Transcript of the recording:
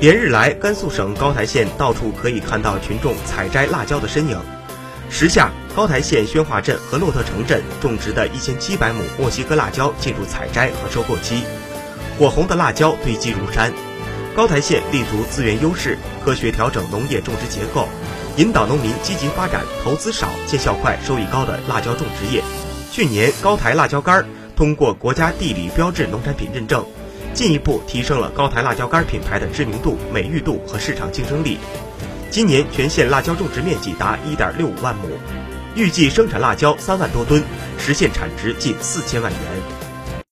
连日来，甘肃省高台县到处可以看到群众采摘辣椒的身影。时下，高台县宣化镇和洛特城镇种植的一千七百亩墨西哥辣椒进入采摘和收购期，火红的辣椒堆积如山。高台县立足资源优势，科学调整农业种植结构，引导农民积极发展投资少、见效快、收益高的辣椒种植业。去年，高台辣椒干通过国家地理标志农产品认证。进一步提升了高台辣椒干品牌的知名度、美誉度和市场竞争力。今年全县辣椒种植面积达1.65万亩，预计生产辣椒三万多吨，实现产值近四千万元。